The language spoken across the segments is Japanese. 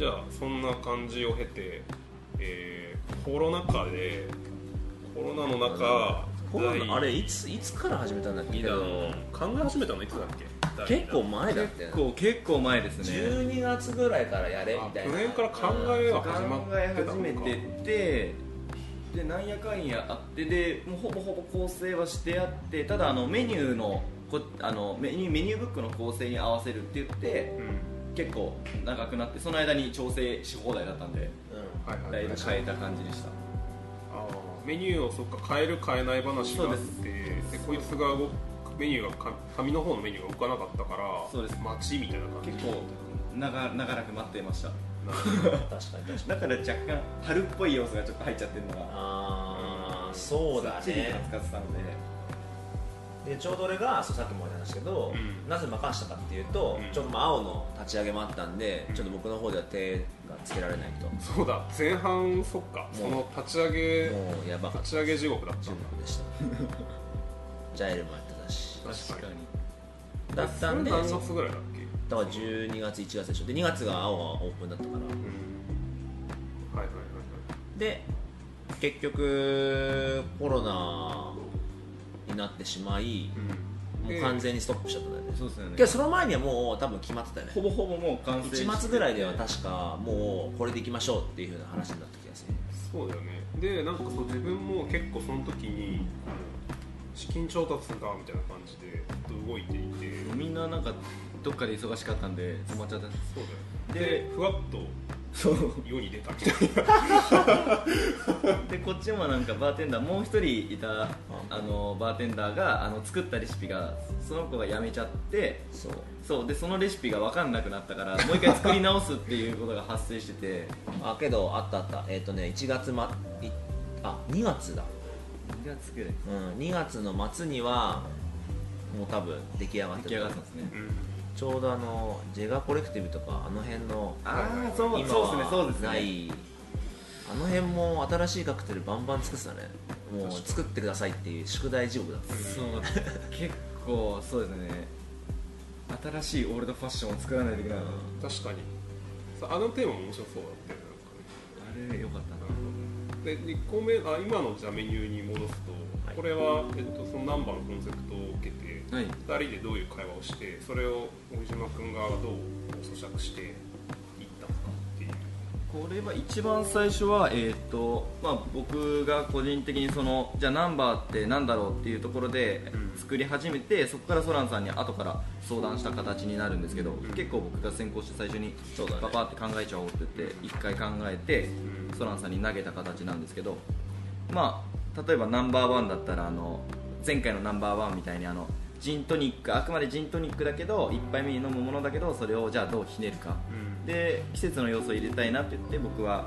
じゃあそんな感じを経て、えーコロナ禍でコロナの中コロナあれいついつから始めたんだっけ？考え始めたのいつだっけ？結構前だったよ結構結構前ですね。12月ぐらいからやれみたいな。去年から考えは考始まってえたのか。始めててでなんやかんやあってでもうほぼほぼ構成はしてあってただあのメニューのこあのメニューメニューブックの構成に合わせるって言ってうん結構長くなってその間に調整し放題だったんではいはい。だいぶ変えた感じでした。あー。メニューをそっか変える変えない話があってでこいつが動くメニューがか紙の方のメニューが動かなかったからそうです。待ちみたいな感じ。結構長長らく待ってました。なるほど。確かに確かに。だから若干春っぽい要素がちょっと入っちゃってるのがああそうだチリがね使ってたのででちょうど俺がそうさっきも言ったんですけど、うん。なぜ任したかっていうと、うん。ちょっとまあ青の立ち上げもあったんで、ちょっと僕の方では手がつけられないと。そうだ。前半そっか。その立ち上げもうやばかった。立ち上げ地獄だった中んでした。ジャイルもやってたし。確かに。だったんで何そ月ぐらいだっけ？だから12月1月でしょ。で2月が青がオープンだったから。うん。はいはいはい。で結局コロナになってしまいはいもう完全にストップしちゃったんだよねそうですよね。けどその前にはもう多分決まってたよね。ほぼほぼもう完成して1月ぐらいでは確かもうこれでいきましょうっていう風な話になった気がする。そうだよね。でなんかそう自分も結構その時に資金調達するかみたいな感じでずっと動いていて。みんななんかどっかで忙しかったんで止まっちゃった。そうだよででふわっとそう。世に出たみたいなでこっちもなんかバーテンダーもう一人いたあのバーテンダーがあの作ったレシピがその子が辞めちゃってそう。そう。でそのレシピが分かんなくなったからもう一回作り直すっていうことが発生してて。あけどあったあった。えっ、とね1月まいあ2月だ。2月ぐらいうん2月の末にはもう多分出来上がって出来上がったんですねちょうどあのジェガコレクティブとかあの辺のああそう今そうですねそうはですね。ないあの辺も新しいカクテルバンバン作ってたね。もう作ってくださいっていう宿題地獄だった。そう結構そうですね。新しいオールドファッションを作らないといけない確かに。さあのテーマも面白そうだったよねあれよかったなで2個目あ今のじゃあメニューに戻すと、はい。これは、えっと、そのナンバーのコンセプトを受けて、はい。2人でどういう会話をしてそれを小島君側がどう咀嚼してこれは一番最初は、えーとまあ、僕が個人的にそのじゃあナンバーってなんだろうっていうところでうん。作り始めて、そこからソランさんに後から相談した形になるんですけど、結構僕が先行して最初にパパって考えちゃおうって言って一回考えてうん。ソランさんに投げた形なんですけどまあ例えばナンバーワンだったらあの前回のナンバーワンみたいにあのジントニックあくまでジントニックだけど1杯目に飲むものだけどそれをじゃあどうひねるかで季節の要素を入れたいなって言って僕は、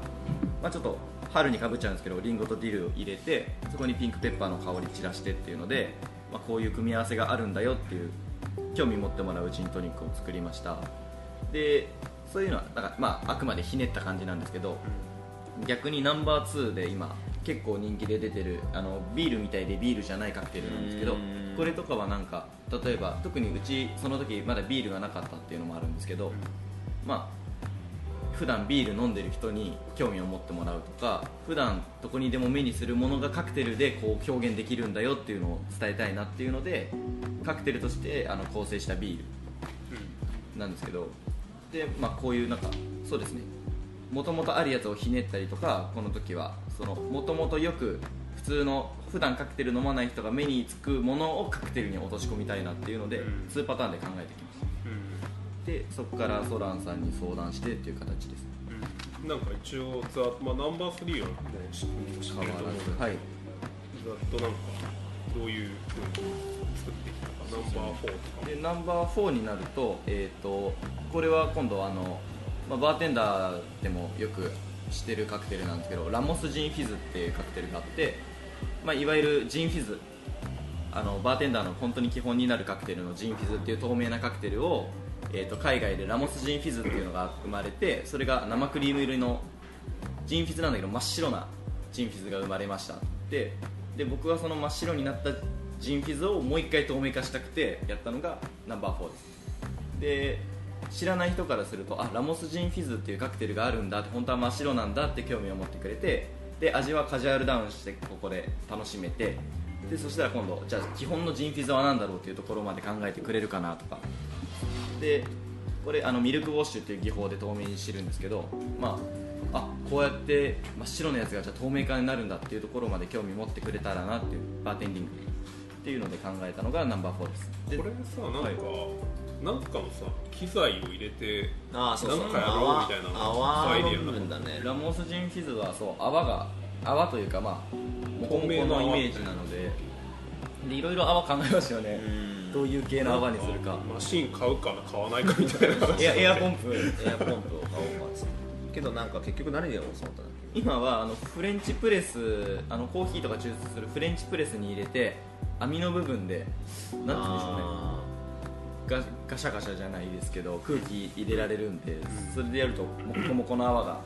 まあ、ちょっと春にかぶっちゃうんですけどリンゴとディルを入れてそこにピンクペッパーの香り散らしてっていうので、まあ、こういう組み合わせがあるんだよっていう興味持ってもらうジントニックを作りました。でそういうのはだから、まあ、あくまでひねった感じなんですけど逆にナンバー2で今結構人気で出てるあのビールみたいでビールじゃないカクテルなんですけどこれとかはなんか例えば特にうちその時まだビールがなかったっていうのもあるんですけど、まあ普段ビール飲んでる人に興味を持ってもらうとか普段どこにでも目にするものがカクテルでこう表現できるんだよっていうのを伝えたいなっていうのでカクテルとしてあの構成したビールなんですけどで、まあ、こういうなんかそうですね。もともとあるやつをひねったりとかこの時はもともとよく普通の普段カクテル飲まない人が目につくものをカクテルに落とし込みたいなっていうので、うん。2パターンで考えてきましたでそこからソランさんに相談してっていう形です。なんか一応ツアー、まあ、ナンバー3はもう知ってると思うんだけどはい。ざっとなんかどういうふうに作ってきたか。ナンバー4とかでナンバー4になると,、えー、とこれは今度あの、まあ、バーテンダーでもよく知ってるカクテルなんですけどラモスジンフィズっていうカクテルがあって、まあ、いわゆるジンフィズあのバーテンダーの本当に基本になるカクテルのジンフィズっていう透明なカクテルを、えー、と海外でラモスジンフィズっていうのが生まれてそれが生クリーム入りのジンフィズなんだけど真っ白なジンフィズが生まれましたでで僕はその真っ白になったジンフィズをもう一回透明化したくてやったのがナンバー4です。で知らない人からするとあラモスジンフィズっていうカクテルがあるんだ本当は真っ白なんだって興味を持ってくれてで味はカジュアルダウンしてここで楽しめてでそしたら今度じゃあ基本のジンフィズは何だろうっていうところまで考えてくれるかなとか。でこれあのミルクウォッシュっていう技法で透明にしてるんですけどまああこうやって真っ白なやつがじゃあ透明化になるんだっていうところまで興味持ってくれたらなっていうバーテンディングっていうので考えたのがナンバー4です。でこれさなんか、はい。なんかのさ機材を入れてああそうそう。なんかやろうみたいな泡アイデアの。部分だねラモスジンフィズはそう泡が泡というかまあモコモコのイメージなのででいろいろ泡考えましたよねうんどういう系の泡にするか。マシン買うか買わないかみたいなエアエアポンプエアポンプを買おうかっつってけどなんか結局何でやろうと思ったんだっ今はあのフレンチプレスあのコーヒーとか抽出するフレンチプレスに入れて網の部分でけなんて言うんでしょうね。あガガシャガシャじゃないですけど空気入れられるんで、それでやるとモコモコの泡が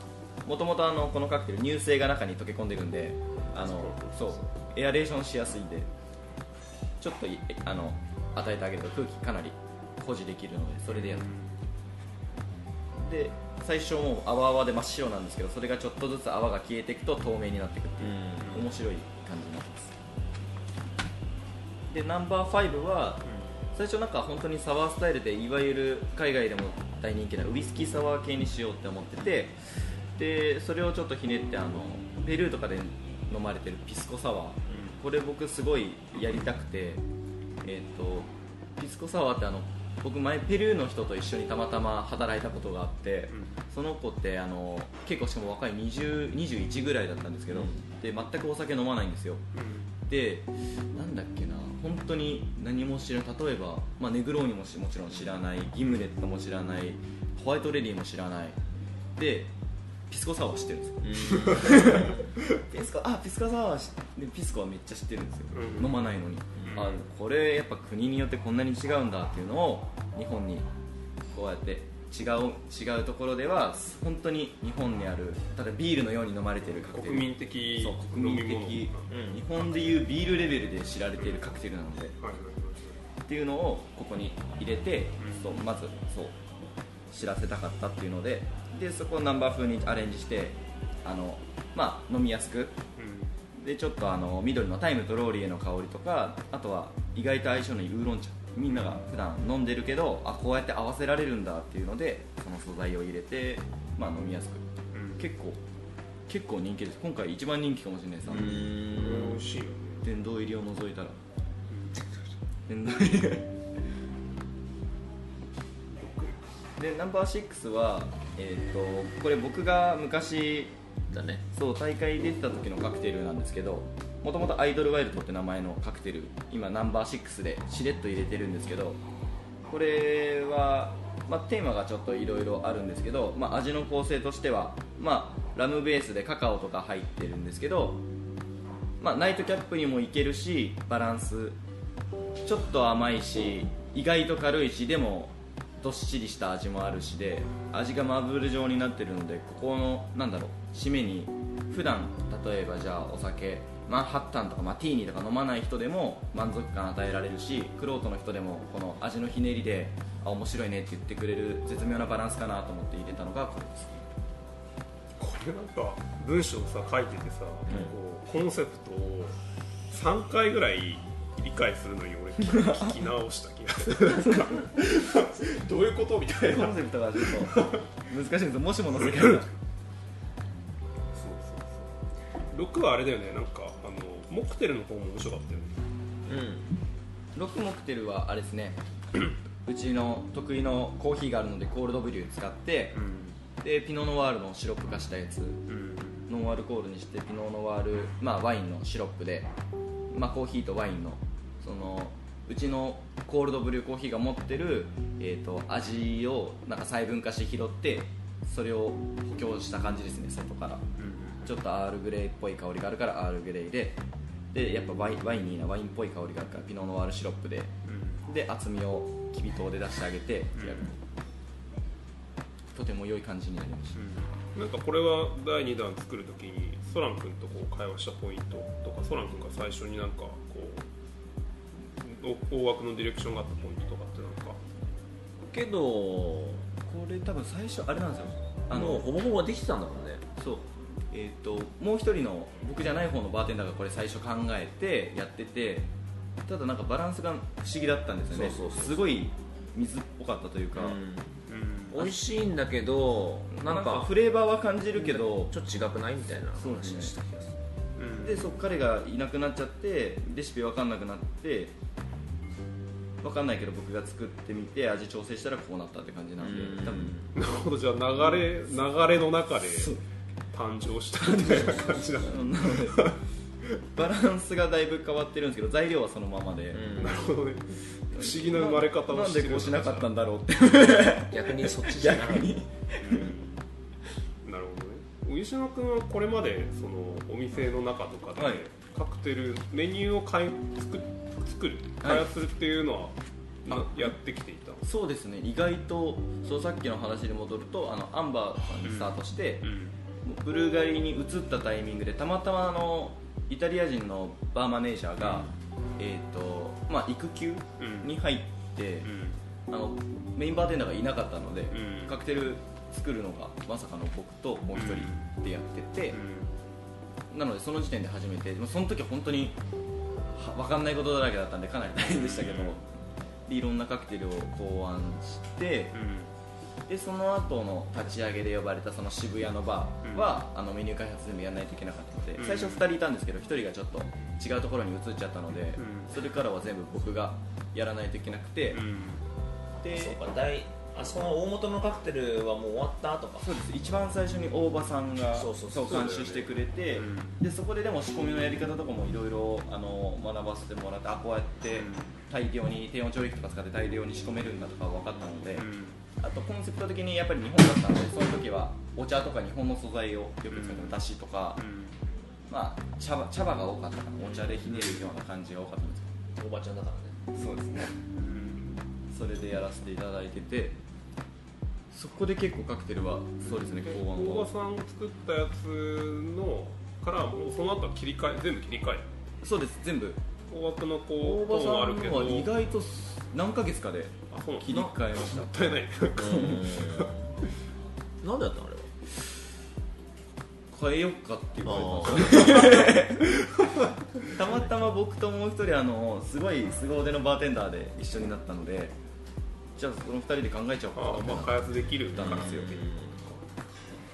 もともとこのカクテル乳清が中に溶け込んでるんであのそうエアレーションしやすいんでちょっといあの与えてあげると空気かなり保持できるのでそれでやる。で最初もう泡泡で真っ白なんですけどそれがちょっとずつ泡が消えていくと透明になっていくっていううん。面白い感じになってます。でナンバー5は最初なんか本当にサワースタイルでいわゆる海外でも大人気なウイスキーサワー系にしようって思っててでそれをちょっとひねってあのペルーとかで飲まれてるピスコサワー。これ僕すごいやりたくてえっ、とピスコサワーってあの僕前ペルーの人と一緒にたまたま働いたことがあって、その子ってあの結構しかも若い20 21ぐらいだったんですけど、で全くお酒飲まないんですよ。でなんだっけな本当に何も知らない例えば、まあ、ネグローニもしもちろん知らないギムレットも知らないホワイトレディも知らない。でピスコサワー知ってるんですよ。ピスコあピスコサワー知でピスコはめっちゃ知ってるんですよ、うん。飲まないのに、あこれやっぱ国によってこんなに違うんだっていうのを日本にこうやって違う違うところでは本当に日本にあるただビールのように飲まれてるカクテル。国民的そう国民的、飲み物。日本でいうビールレベルで知られているカクテルなので。っていうのをここに入れて、そうまずそう知らせたかったっていうのででそこをナンバー風にアレンジしてあの、まあ、飲みやすく。うん。でちょっとあの緑のタイムとローリエの香りとかあとは意外と相性のいいウーロン茶。みんなが普段飲んでるけどあこうやって合わせられるんだっていうのでその素材を入れて、まあ、飲みやすく。うん。結構結構人気です。今回一番人気かもしれないです、うこれん。美味しいよね。殿堂入りを除いたら。殿堂入り。でナンバー6は、えー、とこれ僕が昔だね。そう大会出てた時のカクテルなんですけどもともとアイドルワイルドって名前のカクテル今ナンバー6でしれっと入れてるんですけどこれは、まあ、テーマがちょっといろいろあるんですけど、まあ、味の構成としては、まあ、ラムベースでカカオとか入ってるんですけど、まあ、ナイトキャップにもいけるしバランスちょっと甘いし意外と軽いしでもどっしりした味もあるしで味がマーブル状になってるのでここのなんだろう締めに普段例えばじゃあお酒マンハッタンとかマティーニとか飲まない人でも満足感与えられるしクロートの人でもこの味のひねりであ面白いねって言ってくれる絶妙なバランスかなと思って入れたのがこれですこれなんか文章さ書いててさ、こうコンセプトを3回ぐらい理解するのに俺聞き直した気がする。どういうこと？みたいな。コンセプトがちょっと難しいんですよ。もしもの世界がそうそうそう6はあれだよね。なんかあのモクテルの方も面白かったよね。うん。ロックモクテルはあれですね。うちの得意のコーヒーがあるのでコールドブリュー使ってでピノノワールのシロップ化したやつ。うん。ノンアルコールにしてピノノワール、まあ、ワインのシロップで、まあ、コーヒーとワインのそのうちのコールドブリューコーヒーが持ってる、えー、と味をなんか細分化して拾ってそれを補強した感じですね外から。ちょっとアールグレイっぽい香りがあるからアールグレイで。でやっぱワイワインにーなワインっぽい香りがあるからピノノワールシロップで。で厚みをきび糖で出してあげてやる、とても良い感じになりました。なんかこれは第2弾作るときにソラン君とこう会話したポイントとかソラン君が最初になんかこうお大枠のディレクションがあったポイントとかってなんか？けどこれ多分最初あれなんですよ。あのほぼほぼできてたんだもんね。そう。えっ、ともう一人の僕じゃない方のバーテンダーがこれ最初考えてやっててただなんかバランスが不思議だったんですよね。そうそうそう。すごい水っぽかったというか、うん。美味しいんだけどななんんかかフレーバーは感じるけどちょっと違くないみたいなそうですね。話をした気がする。うん。でそ彼がいなくなっちゃってレシピ分かんなくなって分かんないけど僕が作ってみて味調整したらこうなったって感じなんでうん。多分。なるほどじゃあ流れ流れの中で誕生したみたいな感じなんだ。なのでバランスがだいぶ変わってるんですけど材料はそのままで、うん。なるほどね。不思議な生まれ方をしてる。なんでこうしなかったんだろうって。逆にそっちじゃな逆になるほどね。上島君はこれまでそのお店の中とかで、はい。カクテルメニューを変え作作る開発するっていうのは、なやってきていた。そうですね。意外とそうさっきの話に戻るとあのアンバーさんにスタートして、うん。ブルガリに移ったタイミングでたまたまあのイタリア人のバーマネージャーが、えーとまあ、育休うん。に入ってう、ん。あのメインバーテンダーがいなかったので、うん。カクテル作るのがまさかの僕ともう一人でやってて、なのでその時点で初めてまあその時は本当には分かんないことだらけだったんでかなり大変でしたけど、でいろんなカクテルを考案してでその後の立ち上げで呼ばれたその渋谷のバーは、あのメニュー開発全部やらないといけなかったので、うん。最初2人いたんですけど1人がちょっと違うところに移っちゃったので、ん。それからは全部僕がやらないといけなくて、うん。うんでそうか大あそこの大元のカクテルはもう終わった後か。そうです。一番最初に大場さんがそうそうそう。監修してくれてうん。でそこででも仕込みのやり方とかもいろいろあの学ばせてもらってあこうやってうん。大量に低温調理器とか使って大量に仕込めるんだとか分かったので、うん。あとコンセプト的にやっぱり日本だったのでその時はお茶とか日本の素材をよく使ってうんだしとか、うん。まあ、茶葉茶葉が多かったかなお茶でひねるような感じが多かったんですおばちゃんだからね。けどそうですね。うん。それでやらせていただいててそこで結構カクテルはそうですねで考案を大場さん作ったやつのからもうその後は切り替え全部切り替え？そうです全部。大場君の大こうトーン場さんはあるけど。は意外と何ヶ月かで切り替えました。もったいない。なんでやったのあれは？変えよっかって言わあれた たまたま僕ともう一人あのすごい凄腕のバーテンダーで一緒になったのでじゃあその二人で考えちゃおうかああまあ開発できるだからですよなる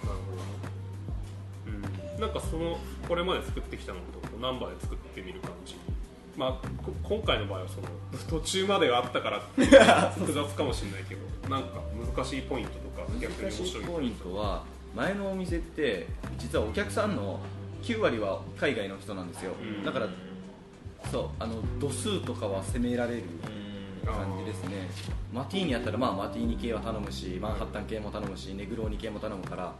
ほどうん。なんかそのこれまで作ってきたのとナンバーで作ってみる感じ。まあこ今回の場合はその途中まではあったからっていう 複雑かもしれないけどなんか難しいポイントとか逆に面難し白いいポイントは前のお店って実はお客さんの9割は海外の人なんですよ、うん。だからそうあの度数とかは攻められる。う感じですね。マティーニやったらまあマティーニ系は頼むしマンハッタン系も頼むしネグローニ系も頼むから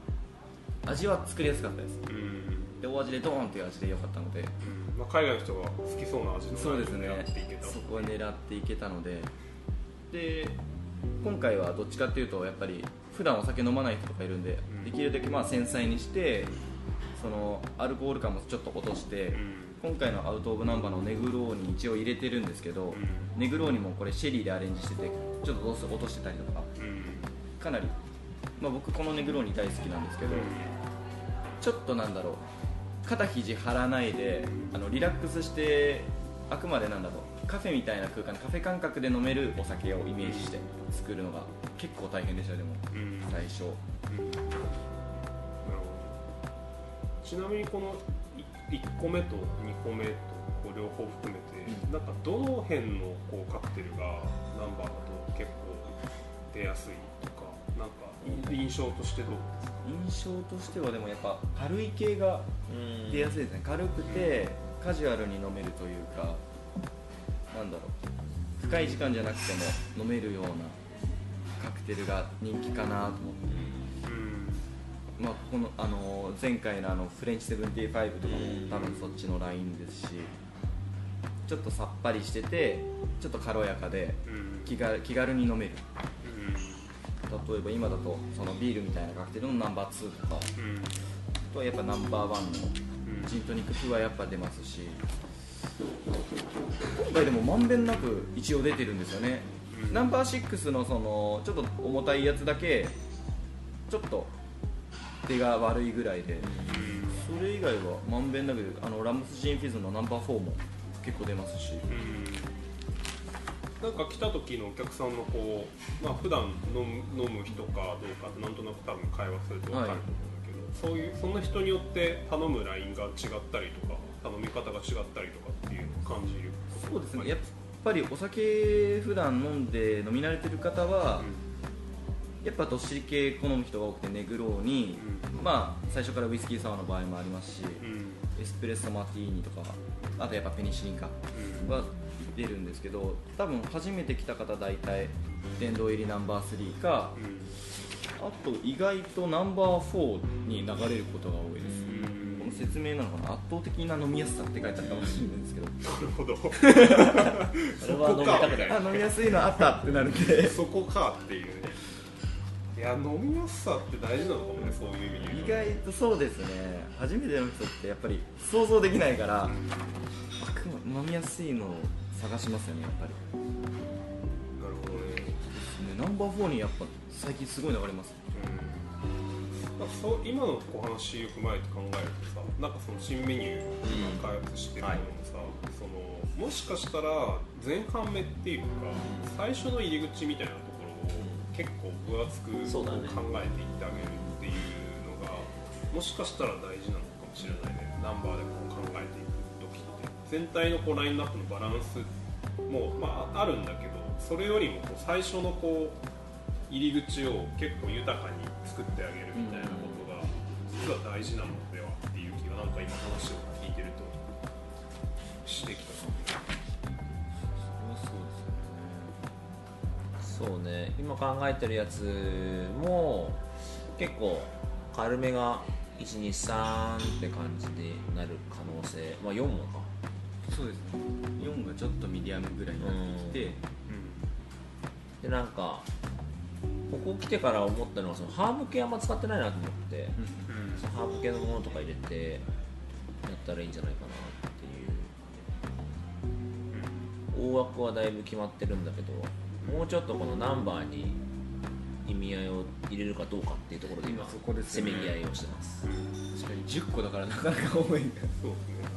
味は作りやすかったです。うん。でお味でドーンっていう味で良かったので。うん。まあ、海外の人が好きそうな味のそうですね。そこを狙っていけたので。で今回はどっちかっていうとやっぱり普段お酒飲まない人とかいるんで、うん。できるだけまあ繊細にしてそのアルコール感もちょっと落として、うん。今回のアウト・オブ・ナンバーのネグローに一応入れてるんですけど、うん。ネグローにもこれシェリーでアレンジしててちょっと度数落としてたりとかうん。かなり、まあ、僕このネグローニ大好きなんですけど、ちょっとなんだろう肩肘張らないであのリラックスしてあくまでなんだろうカフェみたいな空間でカフェ感覚で飲めるお酒をイメージして作るのが結構大変でしたでもうん。最初ちなみにこの1個目と2個目とこう両方含めて、うん。なんかどの辺のこうカクテルがナンバーだと結構出やすいとかなんか印象としてどうですか？印象としてはでもやっぱ軽い系がん。出やすいですね。軽くてカジュアルに飲めるというかなんだろう。深い時間じゃなくても飲めるようなカクテルが人気かなと思って。うんまあ、このあの前回のあのフレンチ75とかも多分そっちのラインですしちょっとさっぱりしててちょっと軽やかでうん。気軽気軽に飲める。うん。例えば今だとそのビールみたいなカクテルのナンバー2とか。うん。あとはやっぱナンバーワンのうん。ジントニック風はやっぱ出ますし今回でもまんべんなく一応出てるんですよね。うん。ナンバー6のそのちょっと重たいやつだけちょっと手が悪いぐらいで。それ以外はまんべんなくあのラムスジンフィズのナンバー4も結構出ますし。なんか来た時のお客さんのこう、まあ普段飲む飲む人かどうかってなんとなく多分会話すると分かると思うんだけど、そういうそんな人によって頼むラインが違ったりとか頼み方が違ったりとかっていうのを感じるそうですね。やっぱりお酒普段飲んで飲み慣れてる方は、やっぱどっしり系好む人が多くてネグローに、まあ最初からウイスキーサワーの場合もありますし、うん。うんエスプレッソマティーニとかあとやっぱペニシリンかうん。は出るんですけど多分初めて来た方大体殿堂入りナンバー3かあと意外とナンバー4に流れることが多いです。うん。この説明なのかな？圧倒的な飲みやすさって書いてあるかもしれないんですけど。なるほど。それは飲みたくな飲みやすいのあったってなるんで。そこかっていうや飲みやすさって大事なのかもねそういう意味で意外とそうですね。初めての人ってやっぱり想像できないから、あくま飲みやすいのを探しますよねやっぱり。なるほどね。ね。ナンバー4にやっぱ最近すごい流れますなんかそう今のお話よく前って考えるとさなんかその新メニュー今開発してるのもさ、そのもしかしたら前半目っていうか最初の入り口みたいなところを結構分厚く考えていってあげるっていうのがもしかしたら大事なのかもしれないね。ナンバーでこう考えていく時って。全体のこうラインナップのバランスも、まあ、あるんだけどそれよりもこう最初のこう入り口を結構豊かに作ってあげるみたいなことが実は大事なのではっていう気がなんか今話を聞いてるとしてきたそうね。今考えてるやつも結構軽めが123って感じになる可能性。まあ4もか。そうですね。4がちょっとミディアムぐらいになってきて、でなんかここ来てから思ったのはそのハーブ系あんま使ってないなと思って、そのハーブ系のものとか入れてやったらいいんじゃないかなっていう。大枠はだいぶ決まってるんだけどもうちょっとこのナンバーに意味合いを入れるかどうかっていうところで今今そこですせめぎ合いをしてます。確かに10個だからなかなか多い。そうですね。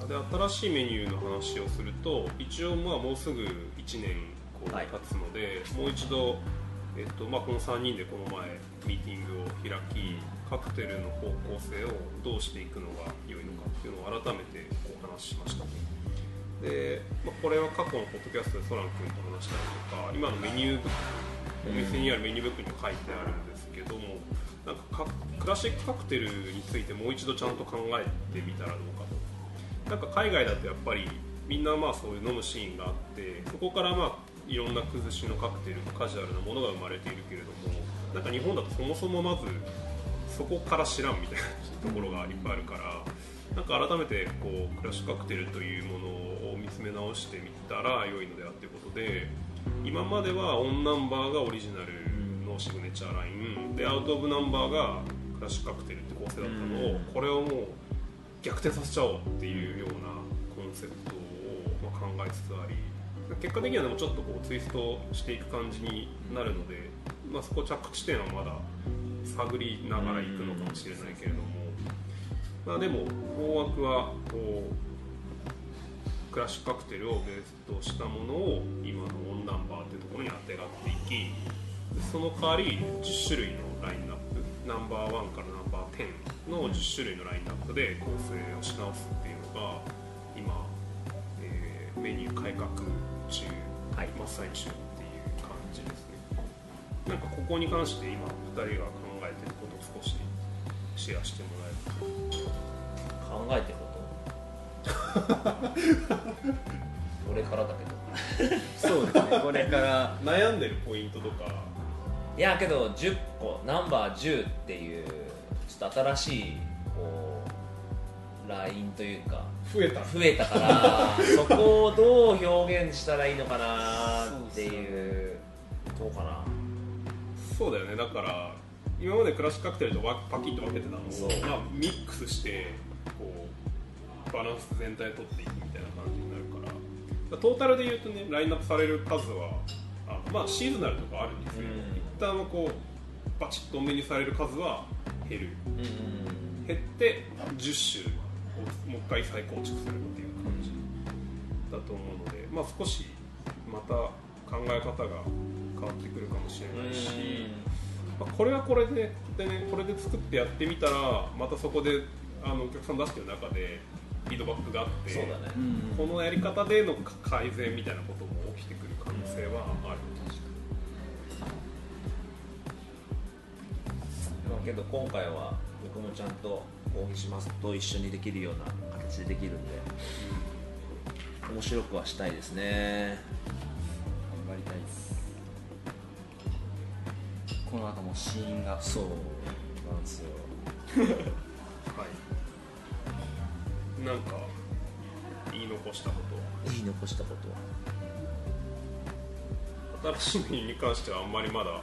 で新しいメニューの話をすると一応まあもうすぐ1年こうはい経つので、もう一度、えっとまあ、この3人でこの前ミーティングを開きカクテルの方向性をどうしていくのが良いのかっていうのを改めてこう話しましたで、まあ、これは過去のポッドキャストでソラン君と話したりとか今のメニューブックお店にあるメニューブックにも書いてあるんですけどもなんかかクラシックカクテルについてもう一度ちゃんと考えてみたらどうかと。なんか海外だとやっぱりみんなまあそういう飲むシーンがあってそこからまあいろんな崩しのカクテルカジュアルなものが生まれているけれどもなんか日本だとそもそもまずそこから知らんみたいなところがいっぱいあるからなんか改めてこうクラシックカクテルというものを見つめ直してみたら良いのであってことで今まではオンナンバーがオリジナルのシグネチャーラインでアウト・オブ・ナンバーがクラシックカクテルって構成だったのをこれをもう逆転させちゃおうっていうようなコンセプトをまあ考えつつあり結果的にはでもちょっとこうツイストしていく感じになるので、まあ、そこ着地点はまだ探りながら行くのかもしれないけれども、まあ、でも大枠はこうクラシックカクテルをベースとしたものを今のオンナンバーっていうところにあてがっていきでその代わり10種類のラインナップナンバーワンからナンバー10の10種類のラインナップで構成をし直すっていうのが今、えーメニュー改革中、はい。真っ最中っていう感じですね。なんかここに関して今2人が考えてることを少しシェアしてもらえる考えてるこ と俺からだけど。そうですね。これから。と悩んでるポイントとか。いやけど10個ナンバー10っていうちょっと新しいこうラインというか。増えた。増えたから そこをどう表現したらいいのかなっていうどうかな。そうだよね。だから今までクラシックカクテルとわパキッと分けてたのそう。を、まあ、ミックスしてこうバランス全体取っていくみたいな感じになるから。トータルで言うとねラインナップされる数はあのまあシーズナルとかあるんですよ、うん。一旦こうバチッとお目にされる数は減る。うんうん減って10種をもう一回再構築するっていう感じだと思うので、まあ、少しまた考え方が変わってくるかもしれないし、まあ、これはこれでで、ね、これで作ってやってみたらまたそこであのお客さん出してる中でフィードバックがあってそうだね。このやり方での改善みたいなことも起きてくる可能性はある。まあけど今回は僕もちゃんと大西マスと一緒にできるような形でできるんで面白くはしたいですね。頑張りたいです。この後もシーンが。そうなんですよ。はい、なんか言い残したことは。言い残したこと新しいに関してはあんまりまだ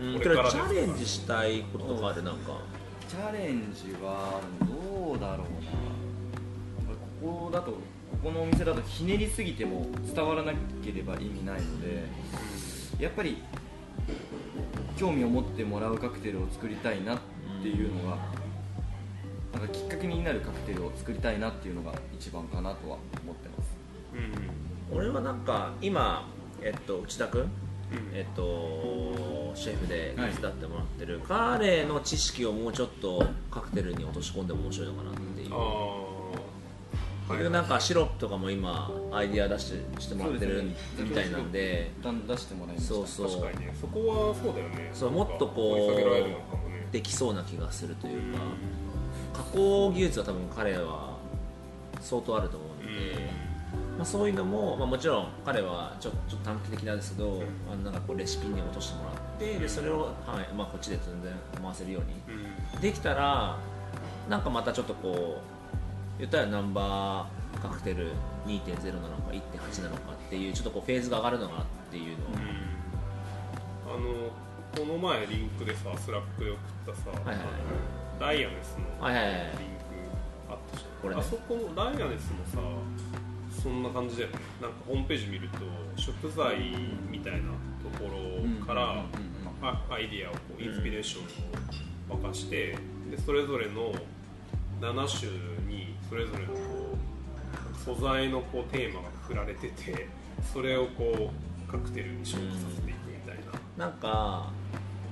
うん。これからですチャレンジしたいこととかある？なんか。チャレンジはどうだろうな。ここだとここのお店だとひねりすぎても伝わらなければ意味ないのでやっぱり興味を持ってもらうカクテルを作りたいなっていうのがなんかきっかけになるカクテルを作りたいなっていうのが一番かなとは思ってます。うん俺はなんか今、えっと、内田君、うん。えっと、シェフで手伝ってもらってる、彼の知識をもうちょっとカクテルに落とし込んでも面白いのかなっていう。ああ結局なんかシロップとかも今アイディア出してしてもらってるみたいなんで。一旦出してもらいました。そうそう。確かにね。そこはそうだよね。そうもっとこうね。できそうな気がするというか加工技術は多分彼は相当あると思うので、まあ、そういうのも、まあ、もちろん彼はちょちょっと短期的なんですけど、あのなんかこうレシピに落としてもらってでそれを、はいまあ、こっちで全然回せるように。うん。できたらなんかまたちょっとこう言ったらナンバーカクテル2.0なのか1.8なのかっていうちょっとこうフェーズが上がるのかなっていうのを、あのこの前リンクでさスラックで送ったさ、はいはいあのダイアネスのはいはいはい。リンクあったじゃん。これね。あそこのダイアネスもさそんな感じだよね。なんかホームページ見ると食材みたいなところから、アイディアをこうインスピレーションを沸かしてでそれぞれの7種にそれぞれのこう素材のこうテーマが振られててそれをこうカクテルに昇華させていくみたいな、なんか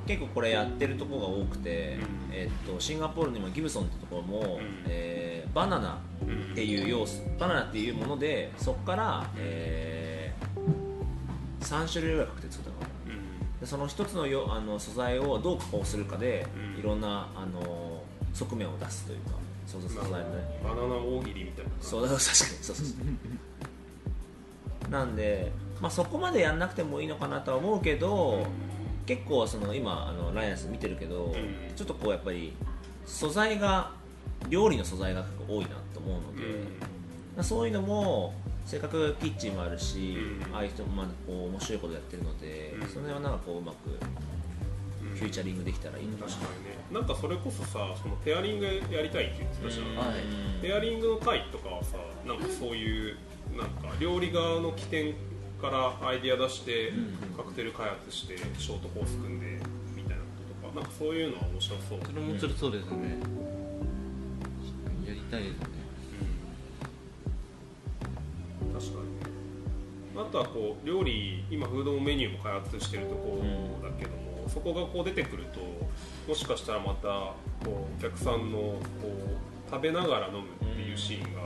結構これやってるとこが多くて、うん。えっとシンガポールにもギブソンってところも、ん。えーバナナっていう要素バナナっていうものでそこから、え3種類ぐらいカクテル作ったのでその一つのよあの素材をどう加工するかで、うん。いろんなあの側面を出すというかそうそう素材のね。バナナ大喜利みたいなそう確かにそうそうそう。なんで、まあ、そこまでやんなくてもいいのかなとは思うけど、結構その今あのライアンス見てるけど、ん。ちょっとこうやっぱり素材が料理の素材が多いなと思うので、うそういうのもせっかくキッチンもあるし、うん。ああいう人もまあこう面白いことやってるので、うん。その辺はなんかこううまくん。フューチャリングできたらいいのかな、確かにね。なんかそれこそさそのペアリングやりたいって言ってたじゃん、はい。ペアリングの回とかはさなんかそういうなんか料理側の起点からアイディア出して、カクテル開発してショートコース組んでみたいなこととか。なんかそういうのは面白そう、それも面白そうですね。やりたいですね。うん。確かに。ねあとはこう料理今フードメニューも開発してるところだけども、そこがこう出てくるともしかしたらまたこうお客さんのこう食べながら飲むっていうシーンが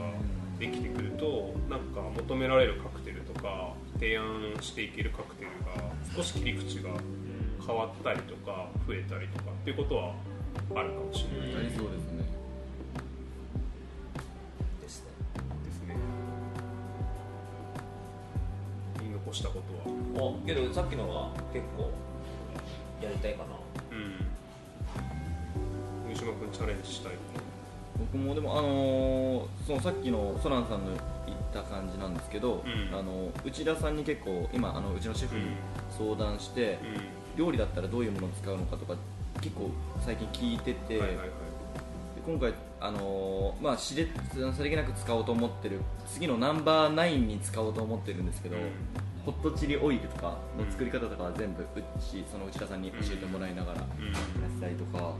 できてくるとなんか求められるカクテルとか提案していけるカクテルが少し切り口が変わったりとか増えたりとかっていうことはあるかもしれない。ありそうですねですね。ですね。言い残したことは。あけどさっきのが結構やりたいかな。うん。三島君チャレンジしたいこ僕もでもあのーそのさっきのソランさんの言った感じなんですけど、うん。あの内田さんに結構今あのうちのシェフに相談して、と料理だったらどういうものを使うのかとか結構最近聞いてて、うんはいはいはい。で今回あのーまあしれさりげなく使おうと思ってる次のナンバーナインに使おうと思ってるんですけど、ホットチリオイルとかの作り方とかは全部うちその内田さんに教えてもらいながらやったりとか、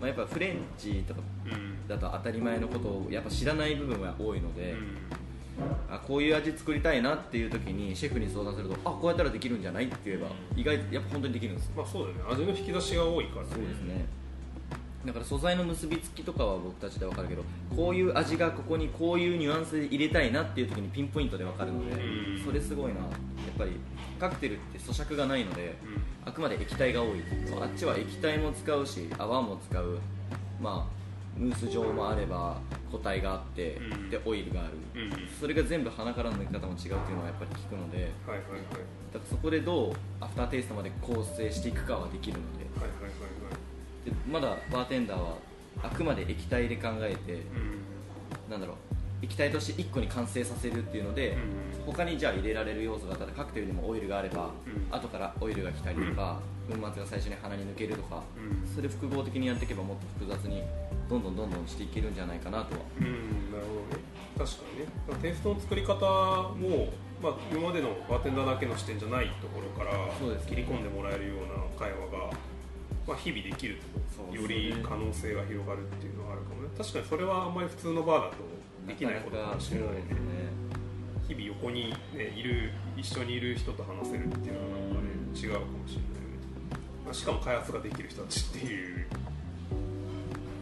まあ、やっぱフレンチとかうん。だと当たり前のことをやっぱ知らない部分が多いので、うんあこういう味作りたいなっていう時にシェフに相談するとあこうやったらできるんじゃないって言えば意外とやっぱ本当にできるんですよ。まあそうだよね。味の引き出しが多いからそうですね。だから素材の結びつきとかは僕たちで分かるけどこういう味がここにこういうニュアンスで入れたいなっていう時にピンポイントで分かるのでうん。それすごいな。やっぱりカクテルって咀嚼がないのでうん。あくまで液体が多い。あっちは液体も使うし泡も使う。まあムース状もあれば固体があって、うん。でオイルがある、うん。はいそれが全部鼻からの抜き方も違うっていうのはやっぱり聞くのではいはいだからそこでどうアフターテイストまで構成していくかはできるので。はいはいはいでまだバーテンダーはあくまで液体で考えて、はいなんだろう液体として1個に完成させるっていうので、うん。他にじゃあ入れられる要素があったらカクテルにもオイルがあれば、うん。後からオイルが来たりとか、粉末が最初に鼻に抜けるとか、うん。それ複合的にやっていけばもっと複雑にどんどんどんどんしていけるんじゃないかなとは。うんなるほどね。確かにね。テイストの作り方も、まあ、今までのバーテンダーだけの視点じゃないところからそうです切り込んでもらえるような会話が、まあ、日々できるとより可能性が広がるっていうのはあるかもね。確かにそれはあんまり普通のバーだとできないことかもしれないね日々横に、ね、いる一緒にいる人と話せるっていうのはなんかね違うかもしれないよね、まあ、しかも開発ができる人たちっていう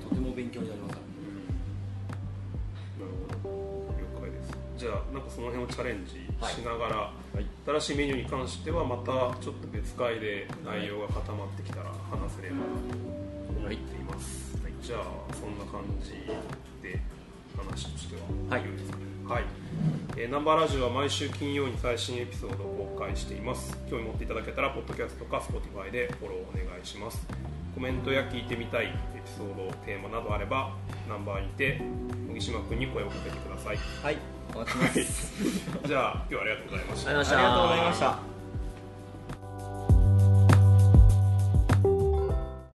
とても勉強になりますなるほど了解ですじゃあなんかその辺をチャレンジしながら、はい新しいメニューに関してはまたちょっと別会で内容が固まってきたら話せればなと思っています、はいじゃあそんな感じで話としては。はい。はい、えーナンバーラジオは毎週金曜に最新エピソードを公開しています。興味持っていただけたらポッドキャストか Spotify でフォローお願いします。コメントや聞いてみたいエピソードテーマなどあればナンバーにて麦島君に声をかけてください。はい。お待ちしてます。じゃあ今日はありがとうございました。ありがとうございました